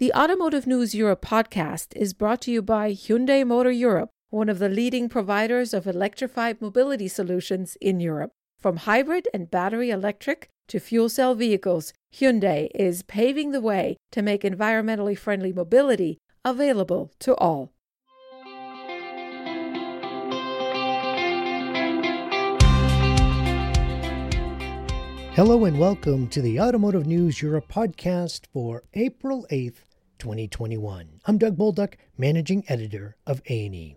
The Automotive News Europe podcast is brought to you by Hyundai Motor Europe, one of the leading providers of electrified mobility solutions in Europe. From hybrid and battery electric to fuel cell vehicles, Hyundai is paving the way to make environmentally friendly mobility available to all. Hello and welcome to the Automotive News Europe podcast for April 8th, 2021. I'm Doug Bolduc, managing editor of A&E.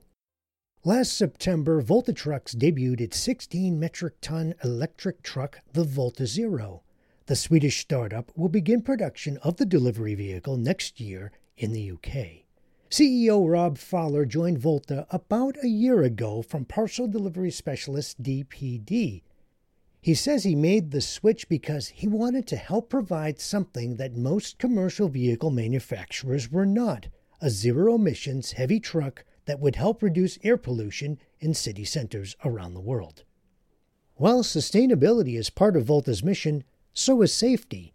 Last September, Volta Trucks debuted its 16 metric ton electric truck, the Volta Zero. The Swedish startup will begin production of the delivery vehicle next year in the UK. CEO Rob Fowler joined Volta about a year ago from parcel delivery specialist DPD. He says he made the switch because he wanted to help provide something that most commercial vehicle manufacturers were not a zero emissions heavy truck that would help reduce air pollution in city centers around the world. While sustainability is part of Volta's mission, so is safety,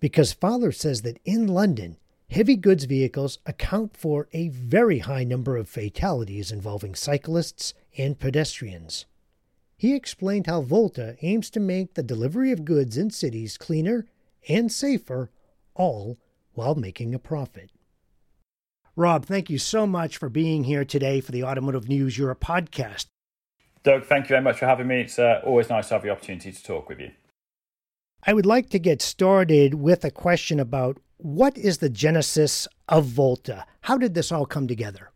because Fowler says that in London, heavy goods vehicles account for a very high number of fatalities involving cyclists and pedestrians. He explained how Volta aims to make the delivery of goods in cities cleaner and safer, all while making a profit. Rob, thank you so much for being here today for the Automotive News Europe podcast. Doug, thank you very much for having me. It's uh, always nice to have the opportunity to talk with you. I would like to get started with a question about what is the genesis of Volta? How did this all come together?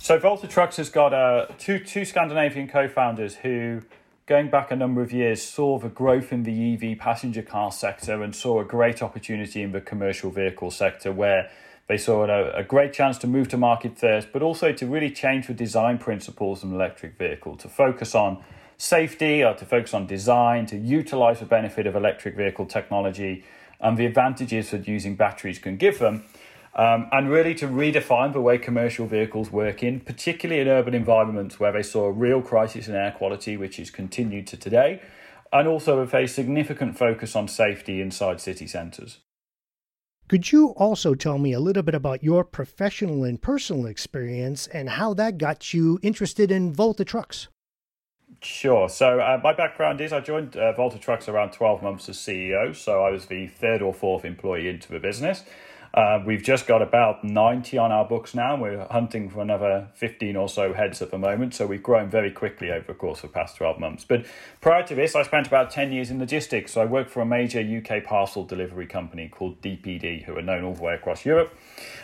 So Volta Trucks has got uh, two two Scandinavian co-founders who, going back a number of years, saw the growth in the EV passenger car sector and saw a great opportunity in the commercial vehicle sector where they saw a, a great chance to move to market first, but also to really change the design principles of an electric vehicle to focus on safety or to focus on design, to utilize the benefit of electric vehicle technology and the advantages that using batteries can give them um, and really to redefine the way commercial vehicles work in, particularly in urban environments where they saw a real crisis in air quality, which is continued to today, and also with a significant focus on safety inside city centres. Could you also tell me a little bit about your professional and personal experience and how that got you interested in Volta trucks? Sure. So uh, my background is I joined uh, Volta Trucks around 12 months as CEO. So I was the third or fourth employee into the business. Uh, we've just got about 90 on our books now. We're hunting for another 15 or so heads at the moment. So we've grown very quickly over the course of the past 12 months. But prior to this, I spent about 10 years in logistics. So I worked for a major UK parcel delivery company called DPD, who are known all the way across Europe.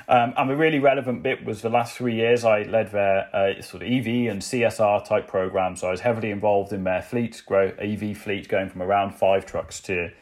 Um, and the really relevant bit was the last three years I led their uh, sort of EV and CSR type program. So I was heavily involved in their fleet, grow EV fleet going from around five trucks to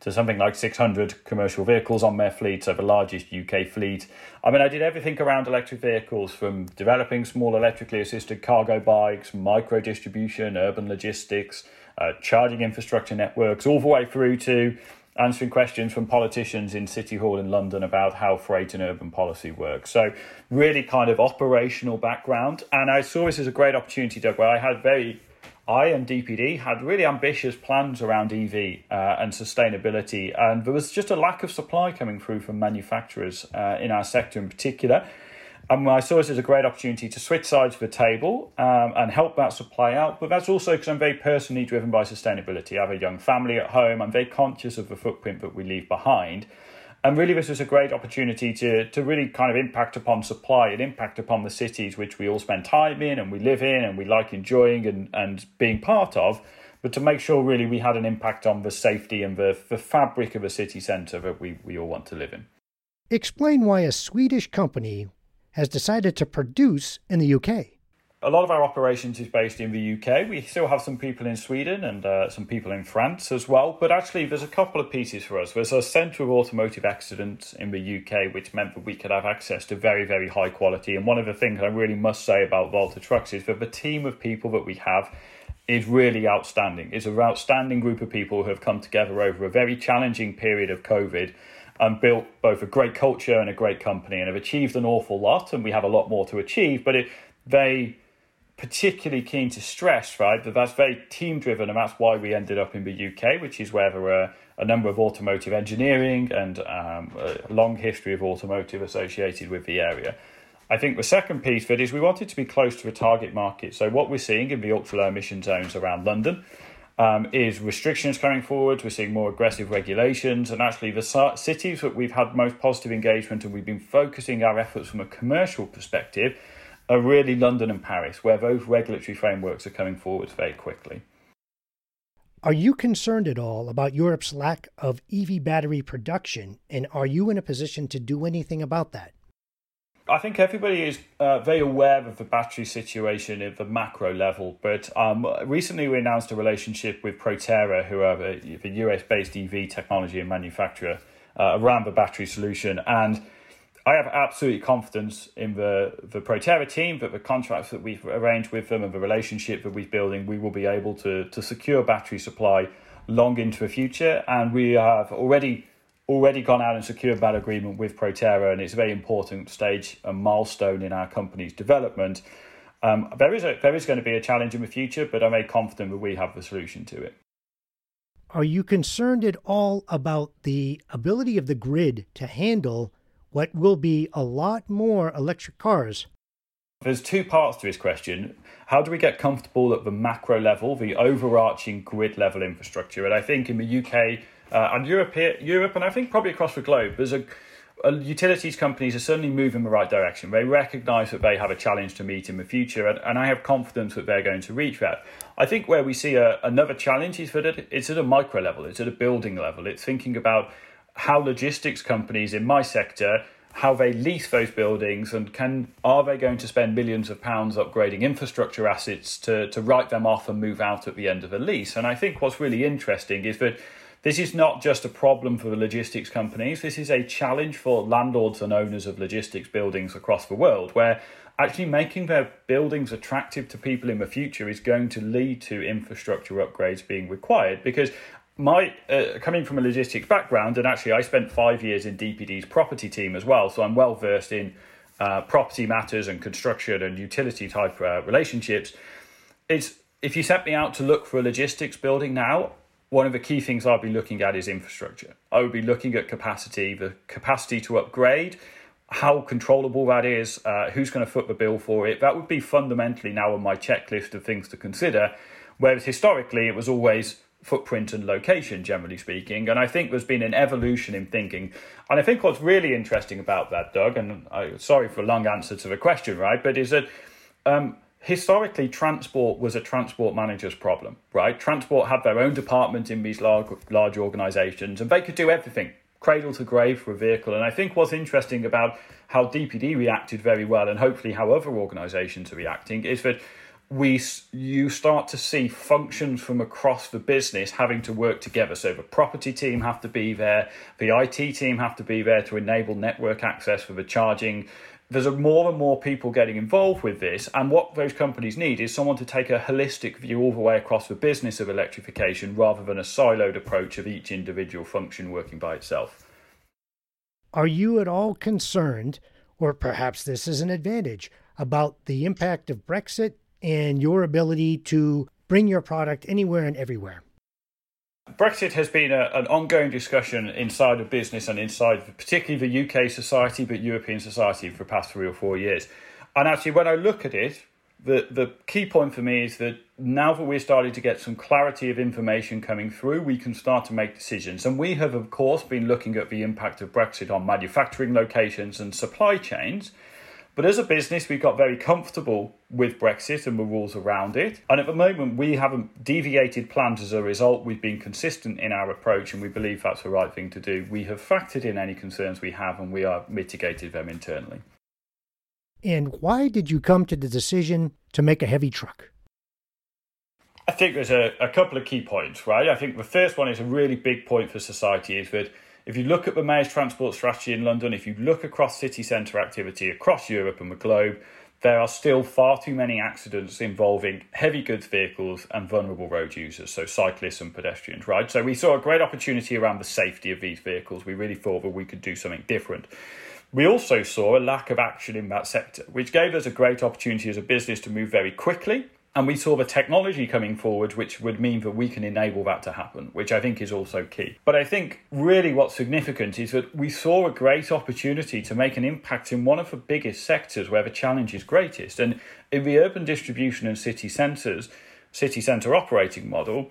to something like 600 commercial vehicles on their fleet, so the largest UK fleet. I mean, I did everything around electric vehicles from developing small electrically assisted cargo bikes, micro distribution, urban logistics, uh, charging infrastructure networks, all the way through to answering questions from politicians in City Hall in London about how freight and urban policy works. So, really kind of operational background. And I saw this as a great opportunity, Doug, where I had very I and DPD had really ambitious plans around EV uh, and sustainability, and there was just a lack of supply coming through from manufacturers uh, in our sector in particular. And I saw it as a great opportunity to switch sides of the table um, and help that supply out. But that's also because I'm very personally driven by sustainability. I have a young family at home. I'm very conscious of the footprint that we leave behind. And really, this was a great opportunity to, to really kind of impact upon supply and impact upon the cities which we all spend time in and we live in and we like enjoying and, and being part of, but to make sure really we had an impact on the safety and the, the fabric of a city centre that we, we all want to live in. Explain why a Swedish company has decided to produce in the UK a lot of our operations is based in the UK. We still have some people in Sweden and uh, some people in France as well. But actually, there's a couple of pieces for us. There's a centre of automotive excellence in the UK, which meant that we could have access to very, very high quality. And one of the things I really must say about Volta Trucks is that the team of people that we have is really outstanding. It's an outstanding group of people who have come together over a very challenging period of COVID and built both a great culture and a great company and have achieved an awful lot. And we have a lot more to achieve, but it, they particularly keen to stress, right, that that's very team driven, and that's why we ended up in the UK, which is where there were a number of automotive engineering and um, a long history of automotive associated with the area. I think the second piece of it is we wanted to be close to the target market. So what we're seeing in the ultra low emission zones around London um, is restrictions coming forward. We're seeing more aggressive regulations, and actually the cities that we've had most positive engagement and we've been focusing our efforts from a commercial perspective are really London and Paris, where those regulatory frameworks are coming forward very quickly. Are you concerned at all about Europe's lack of EV battery production, and are you in a position to do anything about that? I think everybody is uh, very aware of the battery situation at the macro level, but um, recently we announced a relationship with Proterra, who are a US based EV technology and manufacturer, uh, around the battery solution. And I have absolutely confidence in the, the Proterra team that the contracts that we've arranged with them and the relationship that we're building, we will be able to, to secure battery supply long into the future. And we have already already gone out and secured that agreement with Proterra, and it's a very important stage and milestone in our company's development. Um, there is a, there is going to be a challenge in the future, but I'm very confident that we have the solution to it. Are you concerned at all about the ability of the grid to handle what will be a lot more electric cars? There's two parts to this question. How do we get comfortable at the macro level, the overarching grid level infrastructure? And I think in the UK, uh, and Europe, Europe, and I think probably across the globe, there's a, utilities companies are certainly moving in the right direction. They recognise that they have a challenge to meet in the future, and, and I have confidence that they're going to reach that. I think where we see a, another challenge is that it's at a micro level, it's at a building level. It's thinking about how logistics companies in my sector how they lease those buildings and can are they going to spend millions of pounds upgrading infrastructure assets to, to write them off and move out at the end of a lease? And i think what's really interesting is that this is not just a problem for the logistics companies, this is a challenge for landlords and owners of logistics buildings across the world, where actually making their buildings attractive to people in the future is going to lead to infrastructure upgrades being required. Because my uh, coming from a logistics background and actually I spent 5 years in DPD's property team as well so I'm well versed in uh, property matters and construction and utility type uh, relationships it's if you set me out to look for a logistics building now one of the key things I'll be looking at is infrastructure. I would be looking at capacity, the capacity to upgrade, how controllable that is, uh, who's going to foot the bill for it. That would be fundamentally now on my checklist of things to consider. Whereas historically, it was always footprint and location, generally speaking. And I think there's been an evolution in thinking. And I think what's really interesting about that, Doug, and I, sorry for a long answer to the question, right, but is that um, historically transport was a transport manager's problem right transport had their own department in these large large organizations and they could do everything cradle to grave for a vehicle and i think what's interesting about how dpd reacted very well and hopefully how other organizations are reacting is that we you start to see functions from across the business having to work together so the property team have to be there the IT team have to be there to enable network access for the charging there's more and more people getting involved with this, and what those companies need is someone to take a holistic view all the way across the business of electrification rather than a siloed approach of each individual function working by itself. Are you at all concerned, or perhaps this is an advantage, about the impact of Brexit and your ability to bring your product anywhere and everywhere? Brexit has been a, an ongoing discussion inside of business and inside, particularly the UK society, but European society for the past three or four years. And actually, when I look at it, the, the key point for me is that now that we're starting to get some clarity of information coming through, we can start to make decisions. And we have, of course, been looking at the impact of Brexit on manufacturing locations and supply chains. But as a business, we got very comfortable with Brexit and the rules around it. And at the moment, we haven't deviated plans as a result. We've been consistent in our approach and we believe that's the right thing to do. We have factored in any concerns we have and we are mitigated them internally. And why did you come to the decision to make a heavy truck? I think there's a, a couple of key points, right? I think the first one is a really big point for society is that if you look at the Mayor's transport strategy in London, if you look across city centre activity across Europe and the globe, there are still far too many accidents involving heavy goods vehicles and vulnerable road users, so cyclists and pedestrians, right? So we saw a great opportunity around the safety of these vehicles. We really thought that we could do something different. We also saw a lack of action in that sector, which gave us a great opportunity as a business to move very quickly And we saw the technology coming forward, which would mean that we can enable that to happen, which I think is also key. But I think really what's significant is that we saw a great opportunity to make an impact in one of the biggest sectors where the challenge is greatest. And in the urban distribution and city centres, city centre operating model,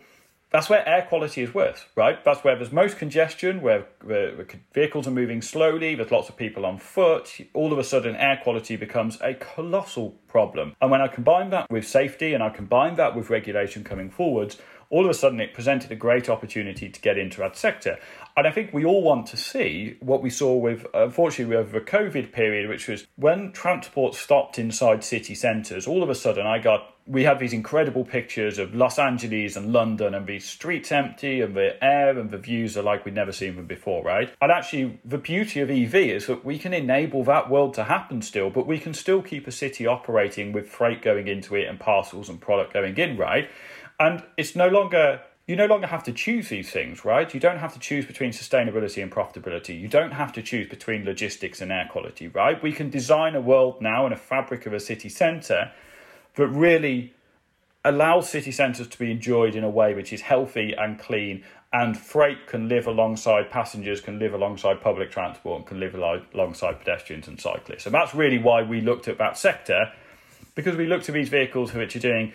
that's where air quality is worse, right? That's where there's most congestion, where, where vehicles are moving slowly, there's lots of people on foot. All of a sudden, air quality becomes a colossal problem. And when I combine that with safety and I combine that with regulation coming forwards, all of a sudden it presented a great opportunity to get into that sector. And I think we all want to see what we saw with, unfortunately, with the COVID period, which was when transport stopped inside city centres, all of a sudden I got we have these incredible pictures of Los Angeles and London and the streets empty and the air and the views are like we'd never seen them before, right? And actually, the beauty of EV is that we can enable that world to happen still, but we can still keep a city operating with freight going into it and parcels and product going in, right? And it's no longer you no longer have to choose these things, right? You don't have to choose between sustainability and profitability. You don't have to choose between logistics and air quality, right? We can design a world now and a fabric of a city centre that really allows city centres to be enjoyed in a way which is healthy and clean and freight can live alongside passengers, can live alongside public transport, and can live alongside pedestrians and cyclists. And that's really why we looked at that sector, because we looked at these vehicles which are doing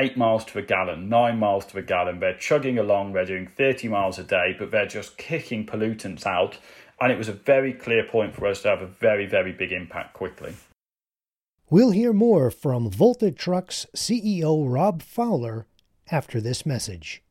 eight miles to a gallon, nine miles to a gallon. They're chugging along, they're doing 30 miles a day, but they're just kicking pollutants out. And it was a very clear point for us to have a very, very big impact quickly. We'll hear more from Volta Trucks CEO Rob Fowler after this message.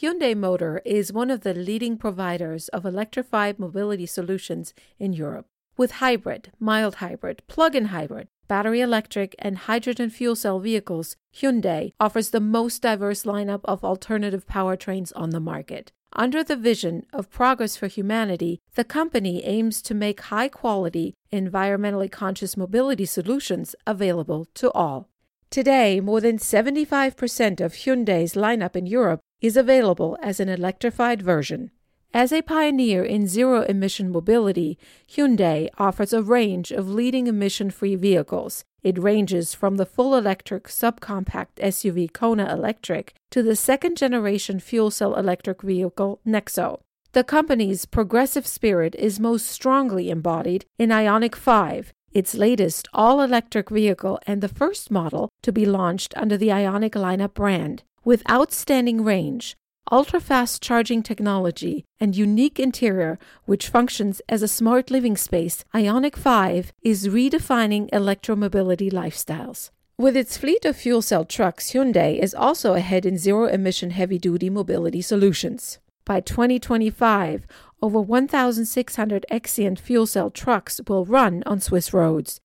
Hyundai Motor is one of the leading providers of electrified mobility solutions in Europe. With hybrid, mild hybrid, plug in hybrid, battery electric, and hydrogen fuel cell vehicles, Hyundai offers the most diverse lineup of alternative powertrains on the market. Under the vision of progress for humanity, the company aims to make high quality, environmentally conscious mobility solutions available to all. Today, more than 75% of Hyundai's lineup in Europe is available as an electrified version. As a pioneer in zero emission mobility, Hyundai offers a range of leading emission free vehicles. It ranges from the full electric subcompact SUV Kona Electric to the second generation fuel cell electric vehicle Nexo. The company's progressive spirit is most strongly embodied in Ioniq 5, its latest all electric vehicle and the first model to be launched under the Ioniq lineup brand. With outstanding range, ultra fast charging technology, and unique interior which functions as a smart living space, Ioniq 5 is redefining electromobility lifestyles. With its fleet of fuel cell trucks, Hyundai is also ahead in zero emission heavy duty mobility solutions. By 2025, over 1,600 Xcient fuel cell trucks will run on Swiss roads.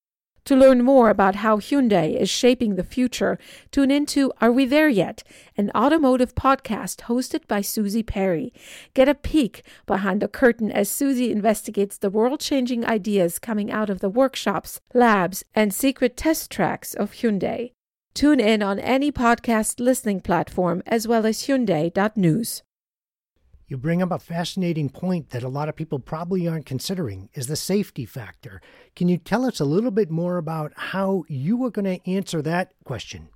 To learn more about how Hyundai is shaping the future, tune into Are We There Yet? an automotive podcast hosted by Suzi Perry. Get a peek behind the curtain as Suzi investigates the world changing ideas coming out of the workshops, labs, and secret test tracks of Hyundai. Tune in on any podcast listening platform as well as Hyundai.news. You bring up a fascinating point that a lot of people probably aren't considering is the safety factor. Can you tell us a little bit more about how you are going to answer that question?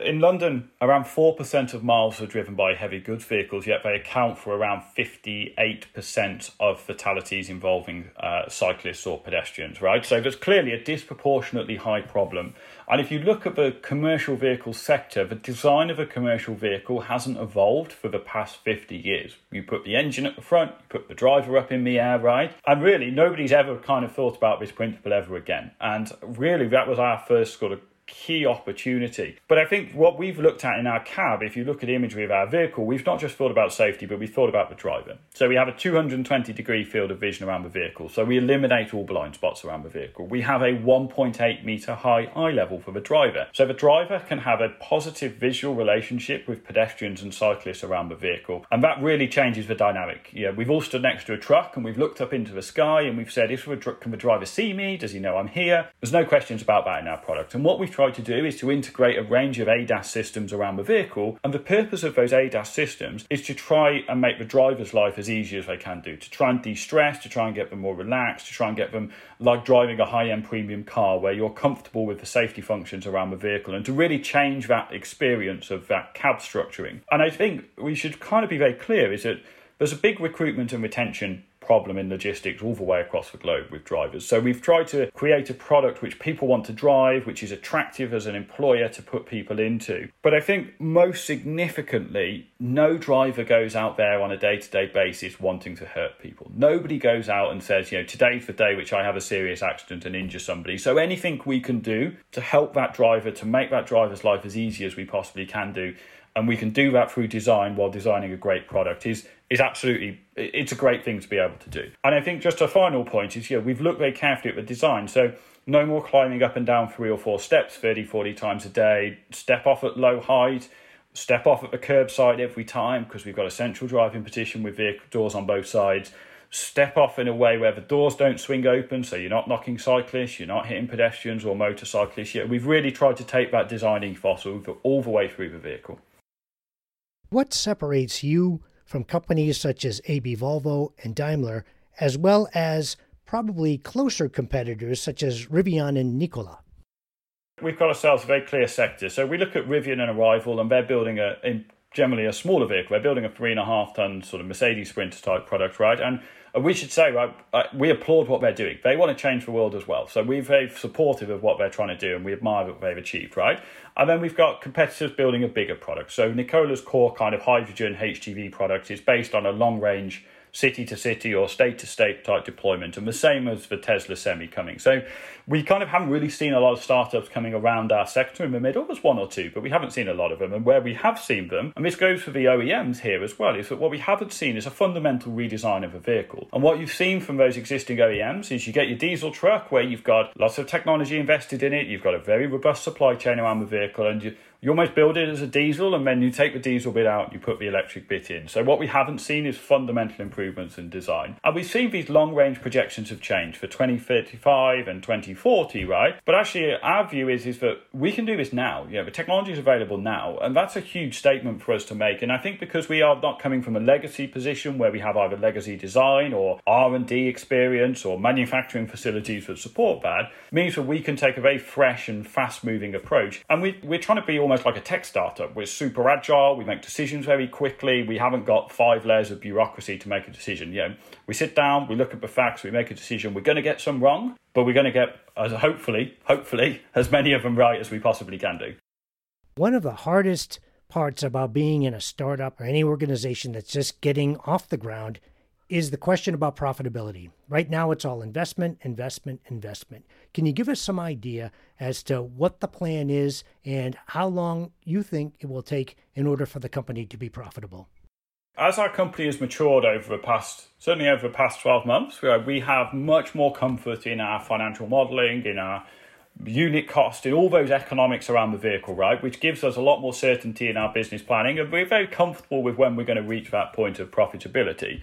in London, around 4% of miles are driven by heavy goods vehicles, yet they account for around 58% of fatalities involving uh, cyclists or pedestrians, right? So there's clearly a disproportionately high problem. And if you look at the commercial vehicle sector, the design of a commercial vehicle hasn't evolved for the past 50 years. You put the engine at the front, you put the driver up in the air, right? And really, nobody's ever kind of thought about this principle ever again. And really, that was our first sort of key opportunity. But I think what we've looked at in our cab, if you look at imagery of our vehicle, we've not just thought about safety, but we've thought about the driver. So we have a 220 degree field of vision around the vehicle. So we eliminate all blind spots around the vehicle. We have a 1.8 meter high eye level for the driver. So the driver can have a positive visual relationship with pedestrians and cyclists around the vehicle. And that really changes the dynamic. Yeah, we've all stood next to a truck and we've looked up into the sky and we've said, if can the driver see me? Does he know I'm here? There's no questions about that in our product. And what we've tried to do is to integrate a range of ADAS systems around the vehicle. And the purpose of those ADAS systems is to try and make the driver's life as easy as they can do, to try and de stress, to try and get them more relaxed, to try and get them like driving a high end premium car where you're comfortable with the safety functions around the vehicle and to really change that experience of that cab structuring. And I think we should kind of be very clear is that there's a big recruitment and retention problem in logistics all the way across the globe with drivers. So we've tried to create a product which people want to drive, which is attractive as an employer to put people into. But I think most significantly, no driver goes out there on a day to day basis wanting to hurt people. Nobody goes out and says, you know, today's the day which I have a serious accident and injure somebody. So anything we can do to help that driver, to make that driver's life as easy as we possibly can do, and we can do that through design while designing a great product is is absolutely it's a great thing to be able to do. And I think just a final point is yeah, we've looked very carefully at the design. So no more climbing up and down three or four steps 30, 40 times a day, step off at low height, step off at the curbside every time because we've got a central driving position with vehicle doors on both sides. Step off in a way where the doors don't swing open, so you're not knocking cyclists, you're not hitting pedestrians or motorcyclists. Yeah, we've really tried to take that design ethos all the way through the vehicle. What separates you from companies such as AB Volvo and Daimler, as well as probably closer competitors such as Rivian and Nikola? We've got ourselves a very clear sector. So we look at Rivian and Arrival, and they're building a, generally a smaller vehicle. They're building a three and a half ton sort of Mercedes Sprinter type product, right? And we should say, right, we applaud what they're doing. They want to change the world as well. So we're very supportive of what they're trying to do and we admire what they've achieved, right? And then we've got competitors building a bigger product. So Nikola's core kind of hydrogen HGV product is based on a long range city to city or state to state type deployment, and the same as the Tesla Semi coming. So we kind of haven't really seen a lot of startups coming around our sector in the middle. There's one or two, but we haven't seen a lot of them. And where we have seen them, and this goes for the OEMs here as well, is that what we haven't seen is a fundamental redesign of a vehicle. And what you've seen from those existing OEMs is you get your diesel truck where you've got lots of technology invested in it, you've got a very robust supply chain around the vehicle, and you you almost build it as a diesel and then you take the diesel bit out and you put the electric bit in. So what we haven't seen is fundamental improvements in design. And we've seen these long range projections have changed for 2035 and 2040, right? But actually our view is, is that we can do this now. You know, the technology is available now. And that's a huge statement for us to make. And I think because we are not coming from a legacy position where we have either legacy design or R&D experience or manufacturing facilities that support that, means that we can take a very fresh and fast moving approach. And we, we're trying to be almost almost like a tech startup. We're super agile. We make decisions very quickly. We haven't got five layers of bureaucracy to make a decision. You know, we sit down, we look at the facts, we make a decision. We're going to get some wrong, but we're going to get, as hopefully, hopefully, as many of them right as we possibly can do. One of the hardest parts about being in a startup or any organization that's just getting off the ground is the question about profitability. Right now, it's all investment, investment, investment. Can you give us some idea as to what the plan is and how long you think it will take in order for the company to be profitable? As our company has matured over the past, certainly over the past 12 months, we have much more comfort in our financial modeling, in our unit cost, in all those economics around the vehicle, right? Which gives us a lot more certainty in our business planning, and we're very comfortable with when we're going to reach that point of profitability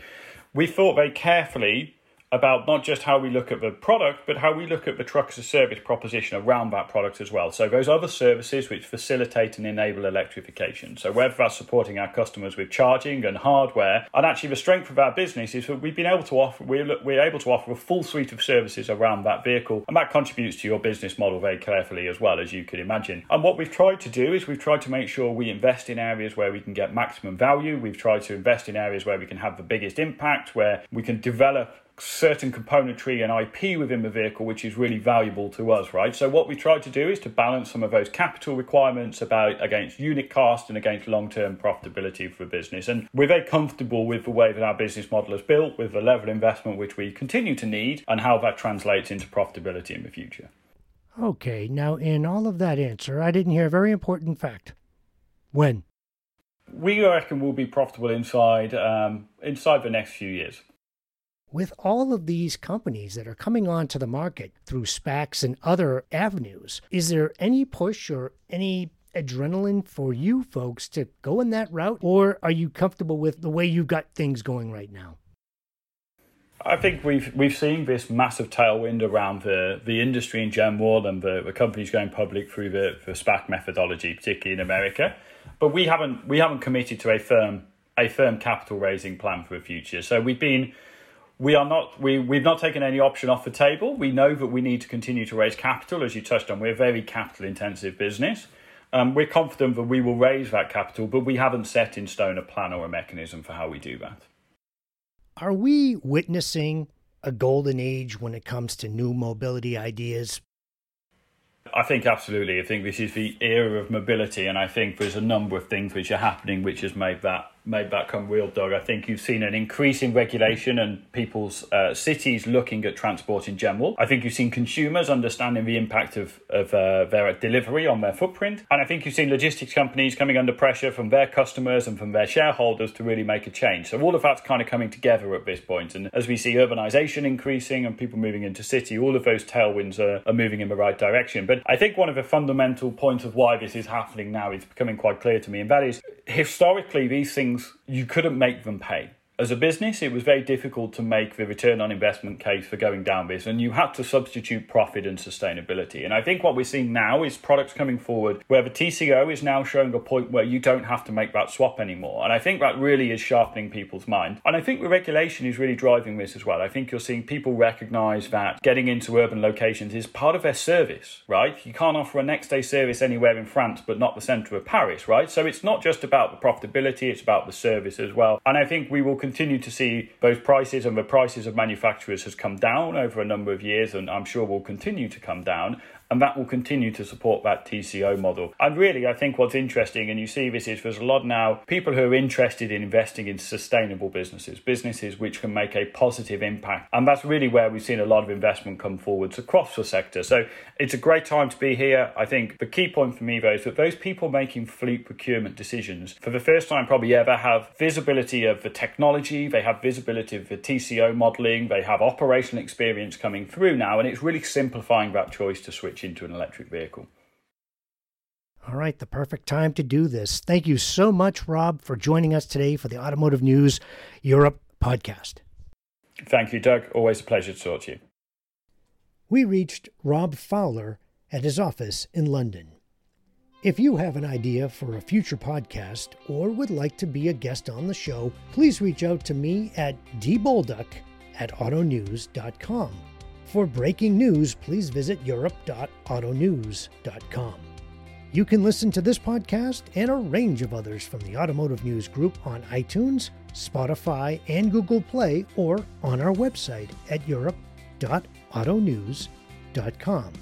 we thought very carefully about not just how we look at the product, but how we look at the truck as a service proposition around that product as well. So those other services which facilitate and enable electrification. So whether that's supporting our customers with charging and hardware, and actually the strength of our business is that we've been able to offer we're, we're able to offer a full suite of services around that vehicle, and that contributes to your business model very carefully as well as you can imagine. And what we've tried to do is we've tried to make sure we invest in areas where we can get maximum value. We've tried to invest in areas where we can have the biggest impact, where we can develop certain componentry and IP within the vehicle, which is really valuable to us, right? So what we try to do is to balance some of those capital requirements about against unit cost and against long-term profitability for a business. And we're very comfortable with the way that our business model is built, with the level of investment which we continue to need, and how that translates into profitability in the future. Okay, now in all of that answer, I didn't hear a very important fact. When? We reckon we'll be profitable inside um, inside the next few years with all of these companies that are coming onto the market through SPACs and other avenues, is there any push or any adrenaline for you folks to go in that route, or are you comfortable with the way you've got things going right now? I think we've we've seen this massive tailwind around the, the industry in general and the, the companies going public through the, the SPAC methodology, particularly in America. But we haven't we haven't committed to a firm a firm capital raising plan for the future. So we've been we are not we we've not taken any option off the table. We know that we need to continue to raise capital, as you touched on. We're a very capital intensive business. Um, we're confident that we will raise that capital, but we haven't set in stone a plan or a mechanism for how we do that. Are we witnessing a golden age when it comes to new mobility ideas? I think absolutely. I think this is the era of mobility, and I think there's a number of things which are happening which has made that made that come real, Doug. I think you've seen an increase in regulation and people's uh, cities looking at transport in general. I think you've seen consumers understanding the impact of, of uh, their delivery on their footprint. And I think you've seen logistics companies coming under pressure from their customers and from their shareholders to really make a change. So all of that's kind of coming together at this point. And as we see urbanization increasing and people moving into city, all of those tailwinds are, are moving in the right direction. But I think one of the fundamental points of why this is happening now is becoming quite clear to me, and that is historically these things you couldn't make them pay as a business, it was very difficult to make the return on investment case for going down this, and you had to substitute profit and sustainability. And I think what we're seeing now is products coming forward where the TCO is now showing a point where you don't have to make that swap anymore. And I think that really is sharpening people's mind. And I think the regulation is really driving this as well. I think you're seeing people recognize that getting into urban locations is part of their service, right? You can't offer a next day service anywhere in France, but not the center of Paris, right? So it's not just about the profitability, it's about the service as well. And I think we will continue continue to see both prices and the prices of manufacturers has come down over a number of years and I'm sure will continue to come down and that will continue to support that TCO model. And really, I think what's interesting, and you see this is there's a lot now people who are interested in investing in sustainable businesses, businesses which can make a positive impact, and that's really where we've seen a lot of investment come forwards across the sector. So it's a great time to be here. I think the key point for me though is that those people making fleet procurement decisions for the first time probably ever have visibility of the technology, they have visibility of the TCO modeling, they have operational experience coming through now, and it's really simplifying that choice to switch switch into an electric vehicle. All right, the perfect time to do this. Thank you so much, Rob, for joining us today for the Automotive News Europe podcast. Thank you, Doug. Always a pleasure to talk to you. We reached Rob Fowler at his office in London. If you have an idea for a future podcast or would like to be a guest on the show, please reach out to me at dbolduc at autonews.com. For breaking news, please visit europe.autonews.com. You can listen to this podcast and a range of others from the Automotive News Group on iTunes, Spotify, and Google Play, or on our website at europe.autonews.com.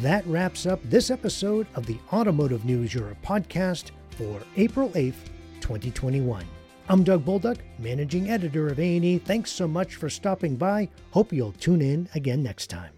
That wraps up this episode of the Automotive News Europe podcast for April 8th, 2021. I'm Doug Bolduc, managing editor of A&E. Thanks so much for stopping by. Hope you'll tune in again next time.